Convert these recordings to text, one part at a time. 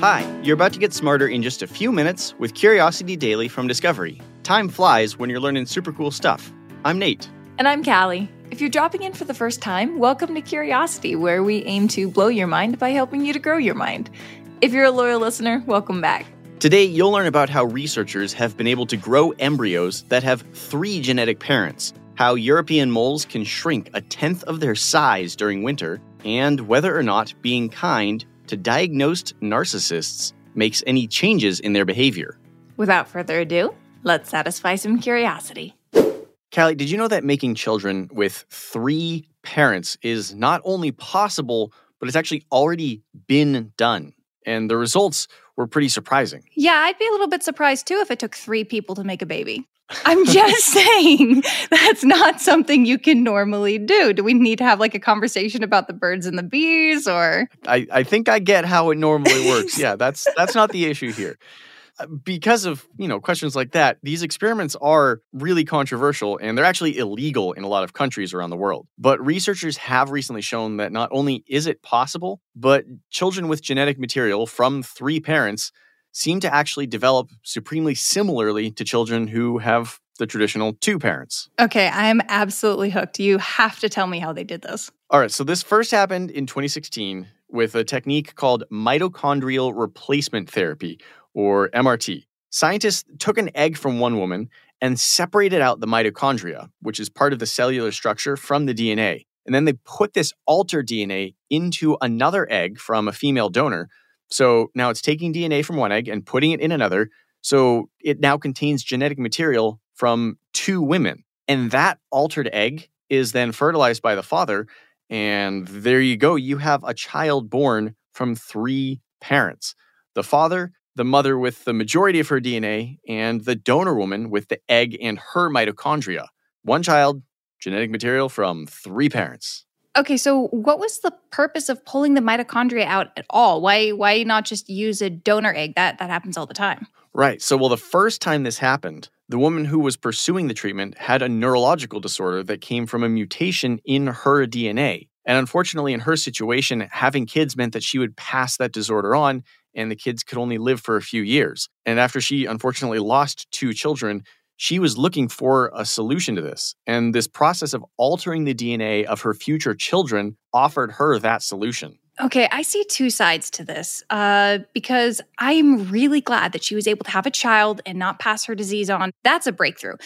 Hi, you're about to get smarter in just a few minutes with Curiosity Daily from Discovery. Time flies when you're learning super cool stuff. I'm Nate. And I'm Callie. If you're dropping in for the first time, welcome to Curiosity, where we aim to blow your mind by helping you to grow your mind. If you're a loyal listener, welcome back. Today, you'll learn about how researchers have been able to grow embryos that have three genetic parents, how European moles can shrink a tenth of their size during winter, and whether or not being kind to diagnosed narcissists makes any changes in their behavior. Without further ado, let's satisfy some curiosity. Callie, did you know that making children with three parents is not only possible, but it's actually already been done? And the results were pretty surprising. Yeah, I'd be a little bit surprised too if it took three people to make a baby. I'm just saying that's not something you can normally do. Do we need to have like a conversation about the birds and the bees or I, I think I get how it normally works. yeah, that's that's not the issue here. Uh, because of, you know, questions like that, these experiments are really controversial and they're actually illegal in a lot of countries around the world. But researchers have recently shown that not only is it possible, but children with genetic material from three parents seem to actually develop supremely similarly to children who have the traditional two parents. Okay, I'm absolutely hooked. You have to tell me how they did this. All right, so this first happened in 2016 with a technique called mitochondrial replacement therapy, or MRT. Scientists took an egg from one woman and separated out the mitochondria, which is part of the cellular structure, from the DNA. And then they put this altered DNA into another egg from a female donor so now it's taking DNA from one egg and putting it in another. So it now contains genetic material from two women. And that altered egg is then fertilized by the father. And there you go. You have a child born from three parents the father, the mother with the majority of her DNA, and the donor woman with the egg and her mitochondria. One child, genetic material from three parents. Okay, so what was the purpose of pulling the mitochondria out at all? Why why not just use a donor egg? That that happens all the time. Right. So well the first time this happened, the woman who was pursuing the treatment had a neurological disorder that came from a mutation in her DNA. And unfortunately in her situation, having kids meant that she would pass that disorder on and the kids could only live for a few years. And after she unfortunately lost two children, she was looking for a solution to this. And this process of altering the DNA of her future children offered her that solution. Okay, I see two sides to this uh, because I'm really glad that she was able to have a child and not pass her disease on. That's a breakthrough.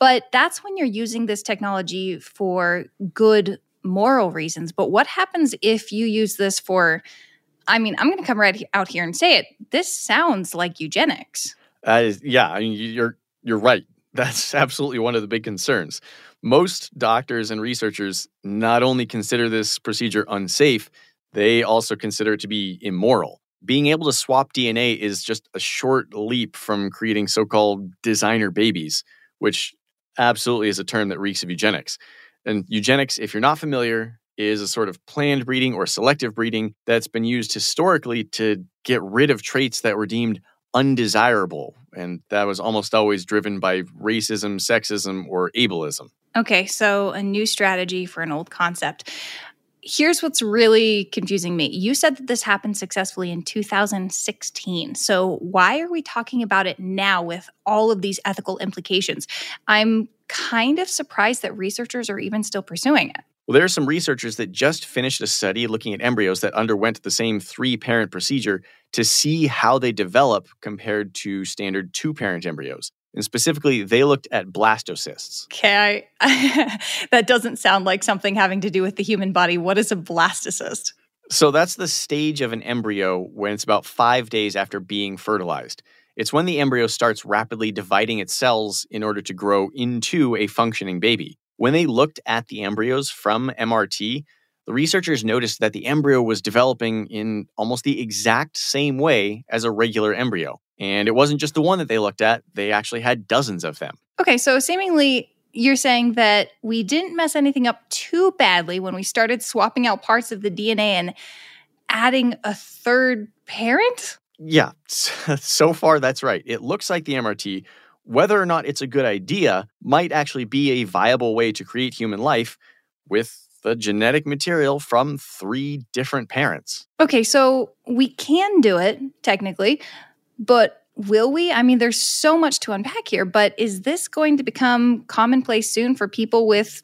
But that's when you're using this technology for good moral reasons. But what happens if you use this for, I mean, I'm going to come right out here and say it. This sounds like eugenics. Uh, yeah, I mean, you're you're right. That's absolutely one of the big concerns. Most doctors and researchers not only consider this procedure unsafe, they also consider it to be immoral. Being able to swap DNA is just a short leap from creating so called designer babies, which absolutely is a term that reeks of eugenics. And eugenics, if you're not familiar, is a sort of planned breeding or selective breeding that's been used historically to get rid of traits that were deemed undesirable. And that was almost always driven by racism, sexism, or ableism. Okay, so a new strategy for an old concept. Here's what's really confusing me. You said that this happened successfully in 2016. So, why are we talking about it now with all of these ethical implications? I'm kind of surprised that researchers are even still pursuing it. Well, there are some researchers that just finished a study looking at embryos that underwent the same three parent procedure to see how they develop compared to standard two parent embryos. And specifically, they looked at blastocysts. Okay, I, that doesn't sound like something having to do with the human body. What is a blastocyst? So, that's the stage of an embryo when it's about five days after being fertilized. It's when the embryo starts rapidly dividing its cells in order to grow into a functioning baby. When they looked at the embryos from MRT, the researchers noticed that the embryo was developing in almost the exact same way as a regular embryo. And it wasn't just the one that they looked at, they actually had dozens of them. Okay, so seemingly you're saying that we didn't mess anything up too badly when we started swapping out parts of the DNA and adding a third parent? Yeah, so far that's right. It looks like the MRT whether or not it's a good idea might actually be a viable way to create human life with the genetic material from three different parents. Okay, so we can do it technically, but will we? I mean, there's so much to unpack here, but is this going to become commonplace soon for people with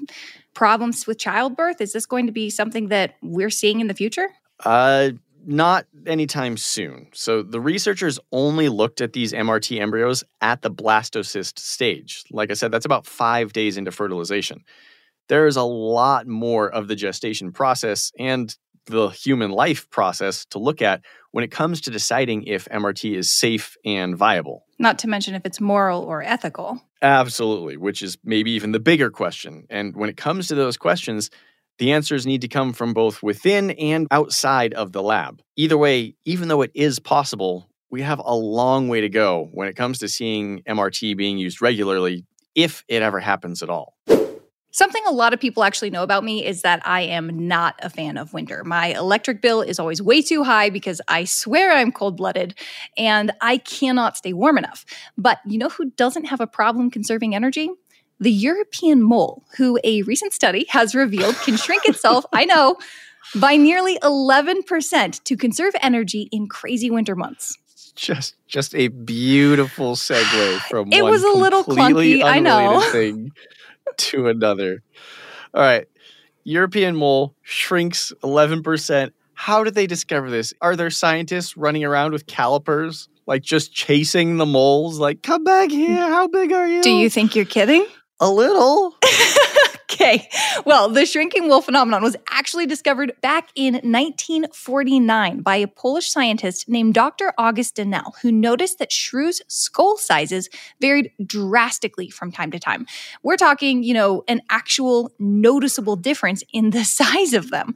problems with childbirth? Is this going to be something that we're seeing in the future? Uh, not anytime soon. So the researchers only looked at these MRT embryos at the blastocyst stage. Like I said, that's about five days into fertilization. There is a lot more of the gestation process and the human life process to look at when it comes to deciding if MRT is safe and viable. Not to mention if it's moral or ethical. Absolutely, which is maybe even the bigger question. And when it comes to those questions, the answers need to come from both within and outside of the lab. Either way, even though it is possible, we have a long way to go when it comes to seeing MRT being used regularly, if it ever happens at all. Something a lot of people actually know about me is that I am not a fan of winter. My electric bill is always way too high because I swear I'm cold blooded and I cannot stay warm enough. But you know who doesn't have a problem conserving energy? The European mole, who a recent study has revealed can shrink itself, I know, by nearly 11% to conserve energy in crazy winter months just just a beautiful segue from it was a little clunky i know thing to another. All right. European mole shrinks 11%. How did they discover this? Are there scientists running around with calipers, like just chasing the moles? Like, come back here. How big are you? Do you think you're kidding? A little. Okay. Well, the shrinking wool phenomenon was actually discovered back in 1949 by a Polish scientist named Dr. August Dehnel, who noticed that shrews' skull sizes varied drastically from time to time. We're talking, you know, an actual noticeable difference in the size of them.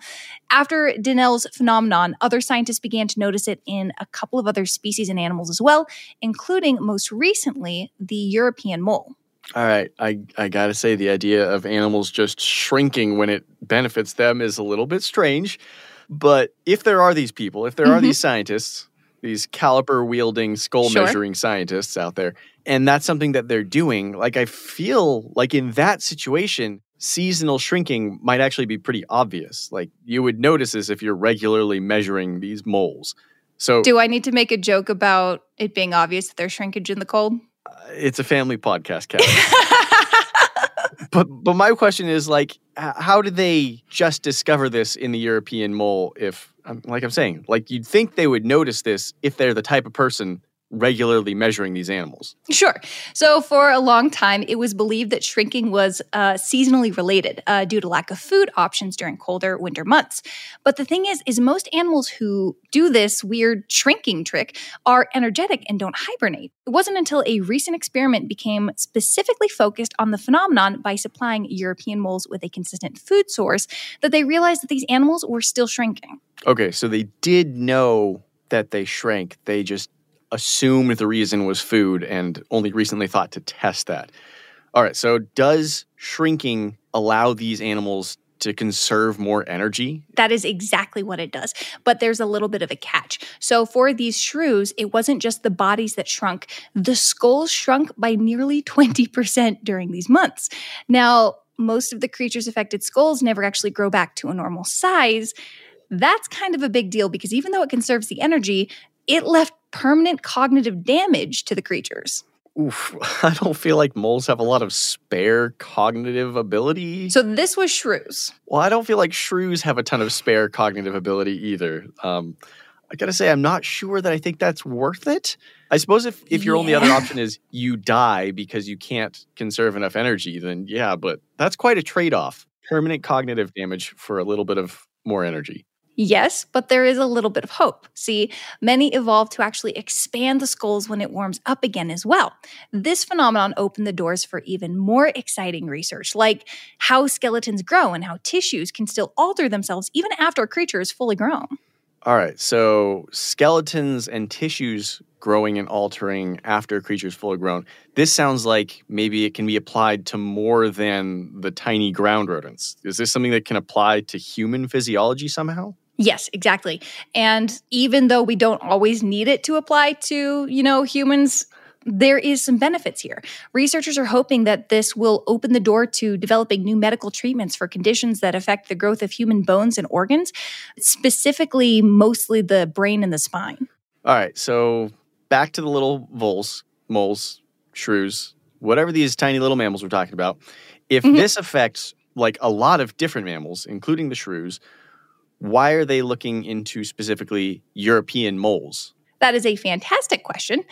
After Dehnel's phenomenon, other scientists began to notice it in a couple of other species and animals as well, including most recently the European mole. All right, I I got to say the idea of animals just shrinking when it benefits them is a little bit strange. But if there are these people, if there mm-hmm. are these scientists, these caliper wielding, skull measuring sure. scientists out there, and that's something that they're doing, like I feel like in that situation, seasonal shrinking might actually be pretty obvious. Like you would notice this if you're regularly measuring these moles. So, do I need to make a joke about it being obvious that there's shrinkage in the cold? Uh, it's a family podcast, Kevin. but but my question is like, how did they just discover this in the European mole? If um, like I'm saying, like you'd think they would notice this if they're the type of person regularly measuring these animals? Sure. So, for a long time, it was believed that shrinking was uh, seasonally related uh, due to lack of food options during colder winter months. But the thing is, is most animals who do this weird shrinking trick are energetic and don't hibernate. It wasn't until a recent experiment became specifically focused on the phenomenon by supplying European moles with a consistent food source that they realized that these animals were still shrinking. Okay, so they did know that they shrank. They just assumed the reason was food and only recently thought to test that. All right, so does shrinking allow these animals to conserve more energy? That is exactly what it does. But there's a little bit of a catch. So for these shrews, it wasn't just the bodies that shrunk, the skulls shrunk by nearly 20% during these months. Now, most of the creature's affected skulls never actually grow back to a normal size. That's kind of a big deal because even though it conserves the energy, it left permanent cognitive damage to the creatures. Oof, I don't feel like moles have a lot of spare cognitive ability. So this was shrews. Well, I don't feel like shrews have a ton of spare cognitive ability either. Um, I gotta say, I'm not sure that I think that's worth it. I suppose if, if your yeah. only other option is you die because you can't conserve enough energy, then yeah, but that's quite a trade off. Permanent cognitive damage for a little bit of more energy. Yes, but there is a little bit of hope. See, many evolve to actually expand the skulls when it warms up again as well. This phenomenon opened the doors for even more exciting research, like how skeletons grow and how tissues can still alter themselves even after a creature is fully grown. All right, so skeletons and tissues growing and altering after a creature is fully grown. This sounds like maybe it can be applied to more than the tiny ground rodents. Is this something that can apply to human physiology somehow? Yes, exactly. And even though we don't always need it to apply to, you know, humans, there is some benefits here. Researchers are hoping that this will open the door to developing new medical treatments for conditions that affect the growth of human bones and organs, specifically mostly the brain and the spine. All right, so back to the little voles, moles, shrews, whatever these tiny little mammals we're talking about. If Mhm. this affects like a lot of different mammals, including the shrews, why are they looking into specifically European moles? That is a fantastic question.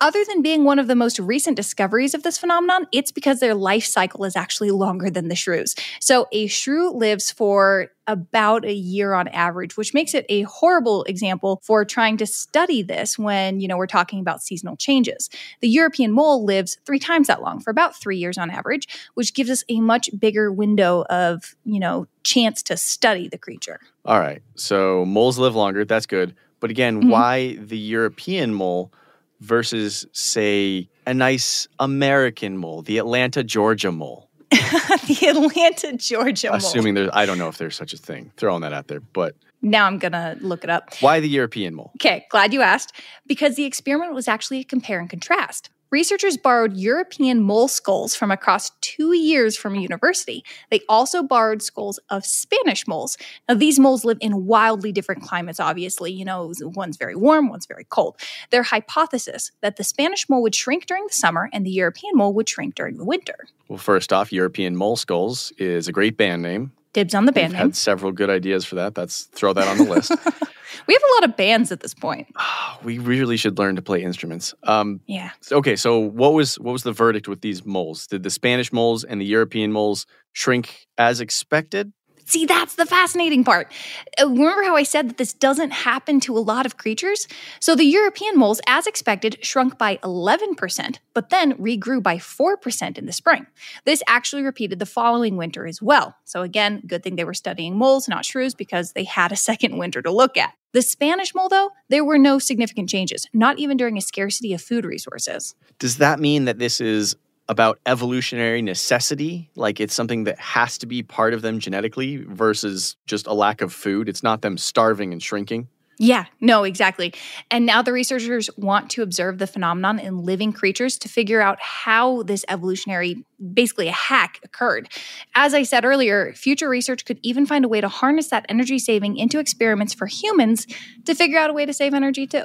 Other than being one of the most recent discoveries of this phenomenon, it's because their life cycle is actually longer than the shrews. So a shrew lives for about a year on average, which makes it a horrible example for trying to study this when, you know, we're talking about seasonal changes. The European mole lives 3 times that long, for about 3 years on average, which gives us a much bigger window of, you know, chance to study the creature. All right, so moles live longer. That's good. But again, Mhm. why the European mole versus, say, a nice American mole, the Atlanta, Georgia mole? the Atlanta, Georgia mole. Assuming there's, I don't know if there's such a thing. Throwing that out there. But Now I'm going to look it up. why the European mole? Okay, glad you asked. Because the experiment was actually a compare and contrast. Researchers borrowed European mole skulls from across two years from a university. They also borrowed skulls of Spanish moles. Now, these moles live in wildly different climates, obviously. You know, one's very warm, one's very cold. Their hypothesis that the Spanish mole would shrink during the summer and the European mole would shrink during the winter. Well, first off, European Mole Skulls is a great band name. Dibs on the band We've name. had several good ideas for that. That's throw that on the list. we have a lot of bands at this point. we really should learn to play instruments. Um, Yeah. okay, so what was what was the verdict with these moles? Did the Spanish moles and the European moles shrink as expected? See, that's the fascinating part. Uh, Remember how I said that this doesn't happen to a lot of creatures? So the European moles, as expected, shrunk by 11%, but then regrew by 4% in the spring. This actually repeated the following winter as well. So again, good thing they were studying moles, not shrews, because they had a second winter to look at. The Spanish mole, though, there were no significant changes, not even during a scarcity of food resources. Does that mean that this is about evolutionary necessity? Like it's something that has to be part of them genetically versus just a lack of food? It's not them starving and shrinking? Yeah, no, exactly. And now the researchers want to observe the phenomenon in living creatures to figure out how this evolutionary, basically a hack, occurred. As I said earlier, future research could even find a way to harness that energy saving into experiments for humans to figure out a way to save energy too.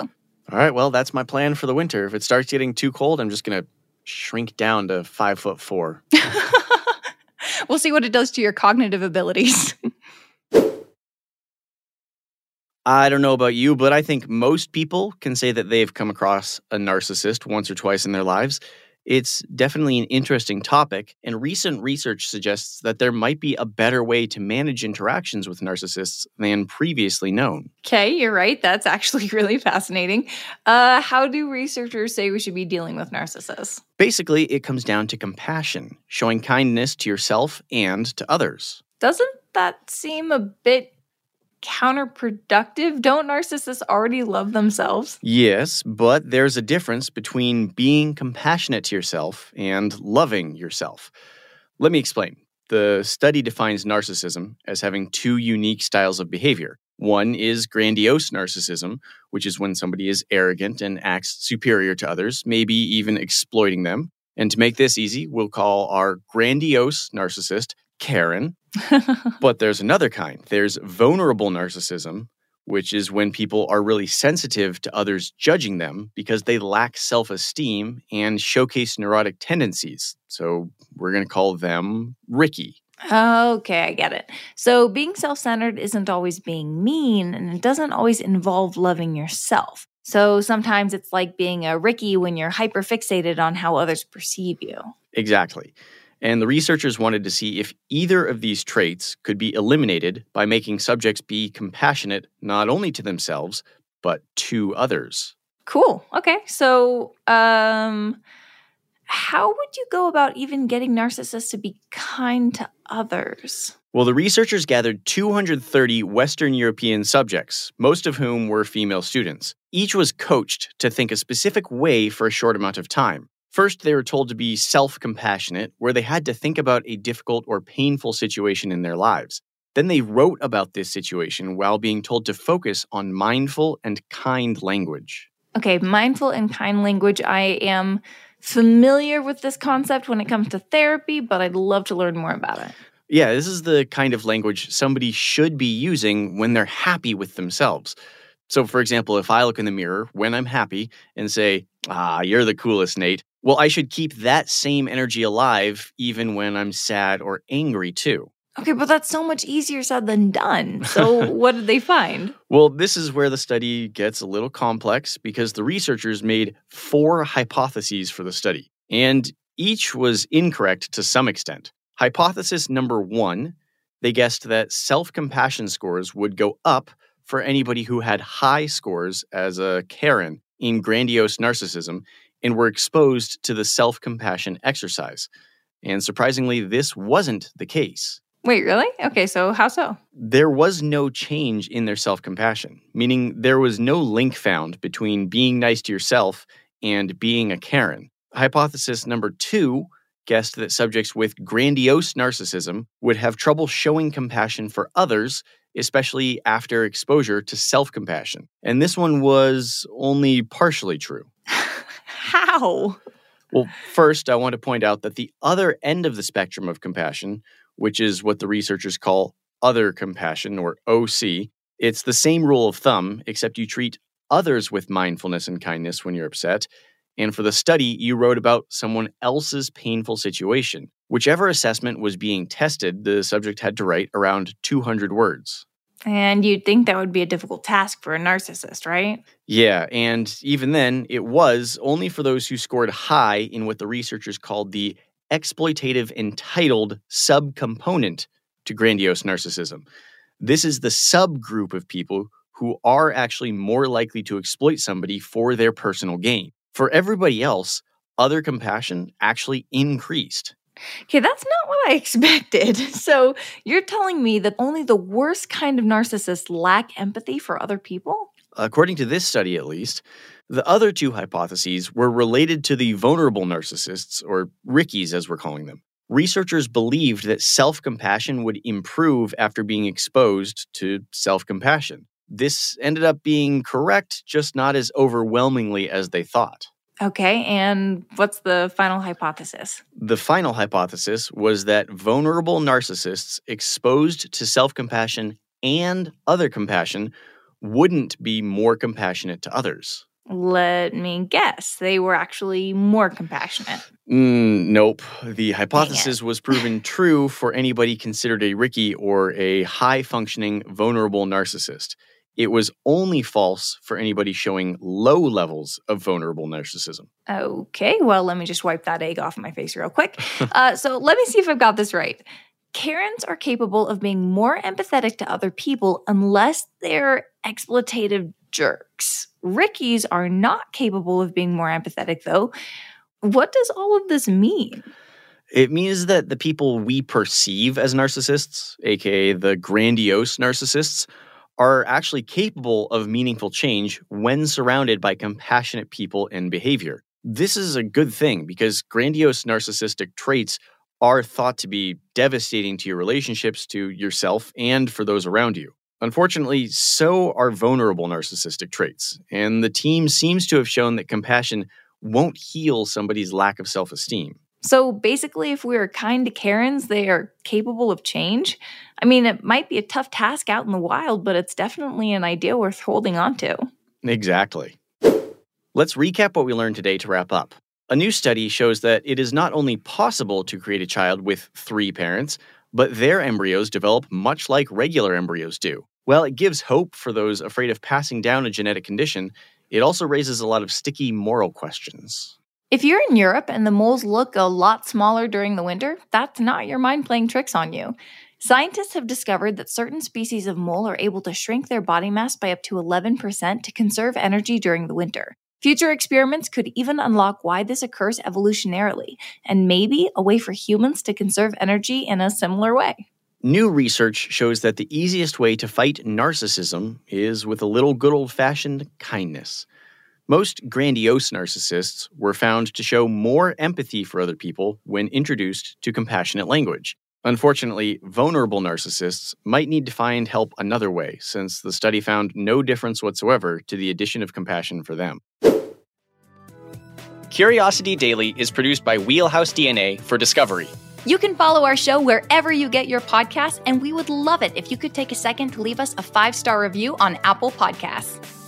All right, well, that's my plan for the winter. If it starts getting too cold, I'm just going to shrink down to five foot four. we'll see what it does to your cognitive abilities. I don't know about you, but I think most people can say that they've come across a narcissist once or twice in their lives. It's definitely an interesting topic, and recent research suggests that there might be a better way to manage interactions with narcissists than previously known. Okay, you're right. That's actually really fascinating. Uh, how do researchers say we should be dealing with narcissists? Basically, it comes down to compassion, showing kindness to yourself and to others. Doesn't that seem a bit counterproductive? Don't narcissists already love themselves? Yes, but there's a difference between being compassionate to yourself and loving yourself. Let me explain. The study defines narcissism as having two unique styles of behavior. One is grandiose narcissism, which is when somebody is arrogant and acts superior to others, maybe even exploiting them. And to make this easy, we'll call our grandiose narcissist Karen. But there's another kind. There's vulnerable narcissism, which is when people are really sensitive to others judging them because they lack self esteem and showcase neurotic tendencies. So we're going to call them Ricky. okay, I get it. So being self centered isn't always being mean, and it doesn't always involve loving yourself. So sometimes it's like being a Ricky when you're hyper fixated on how others perceive you. Exactly. And the researchers wanted to see if either of these traits could be eliminated by making subjects be compassionate not only to themselves, but to others. Cool. Okay. So, um, how would you go about even getting narcissists to be kind to others? Well, the researchers gathered 230 Western European subjects, most of whom were female students. Each was coached to think a specific way for a short amount of time. First, they were told to be self compassionate, where they had to think about a difficult or painful situation in their lives. Then they wrote about this situation while being told to focus on mindful and kind language. Okay, mindful and kind language. I am familiar with this concept when it comes to therapy, but I'd love to learn more about it. Yeah, this is the kind of language somebody should be using when they're happy with themselves. So, for example, if I look in the mirror when I'm happy and say, Ah, you're the coolest, Nate, well, I should keep that same energy alive even when I'm sad or angry too. Okay, but that's so much easier said than done. So, what did they find? Well, this is where the study gets a little complex because the researchers made four hypotheses for the study, and each was incorrect to some extent. Hypothesis number one they guessed that self compassion scores would go up for anybody who had high scores as a Karen in grandiose narcissism and were exposed to the self compassion exercise. And surprisingly, this wasn't the case. Wait, really? Okay, so how so? There was no change in their self compassion, meaning there was no link found between being nice to yourself and being a Karen. Hypothesis number two guessed that subjects with grandiose narcissism would have trouble showing compassion for others, especially after exposure to self compassion. And this one was only partially true. How? Well, first, I want to point out that the other end of the spectrum of compassion, which is what the researchers call other compassion or OC, it's the same rule of thumb, except you treat others with mindfulness and kindness when you're upset. And for the study, you wrote about someone else's painful situation. Whichever assessment was being tested, the subject had to write around 200 words. And you'd think that would be a difficult task for a narcissist, right? Yeah, and even then, it was only for those who scored high in what the researchers called the exploitative entitled subcomponent to grandiose narcissism. This is the subgroup of people who are actually more likely to exploit somebody for their personal gain. For everybody else, other compassion actually increased. Okay, that's not what I expected. So you're telling me that only the worst kind of narcissists lack empathy for other people? According to this study, at least, the other two hypotheses were related to the vulnerable narcissists, or Rickies as we're calling them. Researchers believed that self compassion would improve after being exposed to self compassion. This ended up being correct, just not as overwhelmingly as they thought. Okay, and what's the final hypothesis? The final hypothesis was that vulnerable narcissists exposed to self compassion and other compassion wouldn't be more compassionate to others. Let me guess, they were actually more compassionate. Mm, nope. The hypothesis was proven true for anybody considered a Ricky or a high functioning vulnerable narcissist. It was only false for anybody showing low levels of vulnerable narcissism. Okay, well, let me just wipe that egg off my face real quick. uh, so let me see if I've got this right. Karens are capable of being more empathetic to other people unless they're exploitative jerks. Rickies are not capable of being more empathetic, though. What does all of this mean? It means that the people we perceive as narcissists, aka the grandiose narcissists, are actually capable of meaningful change when surrounded by compassionate people and behavior. This is a good thing because grandiose narcissistic traits are thought to be devastating to your relationships, to yourself, and for those around you. Unfortunately, so are vulnerable narcissistic traits, and the team seems to have shown that compassion won't heal somebody's lack of self esteem. So basically, if we are kind to Karens, they are capable of change. I mean, it might be a tough task out in the wild, but it's definitely an idea worth holding on to. Exactly. Let's recap what we learned today to wrap up. A new study shows that it is not only possible to create a child with three parents, but their embryos develop much like regular embryos do. While it gives hope for those afraid of passing down a genetic condition, it also raises a lot of sticky moral questions. If you're in Europe and the moles look a lot smaller during the winter, that's not your mind playing tricks on you. Scientists have discovered that certain species of mole are able to shrink their body mass by up to 11% to conserve energy during the winter. Future experiments could even unlock why this occurs evolutionarily, and maybe a way for humans to conserve energy in a similar way. New research shows that the easiest way to fight narcissism is with a little good old fashioned kindness. Most grandiose narcissists were found to show more empathy for other people when introduced to compassionate language. Unfortunately, vulnerable narcissists might need to find help another way, since the study found no difference whatsoever to the addition of compassion for them. Curiosity Daily is produced by Wheelhouse DNA for Discovery. You can follow our show wherever you get your podcasts, and we would love it if you could take a second to leave us a five star review on Apple Podcasts.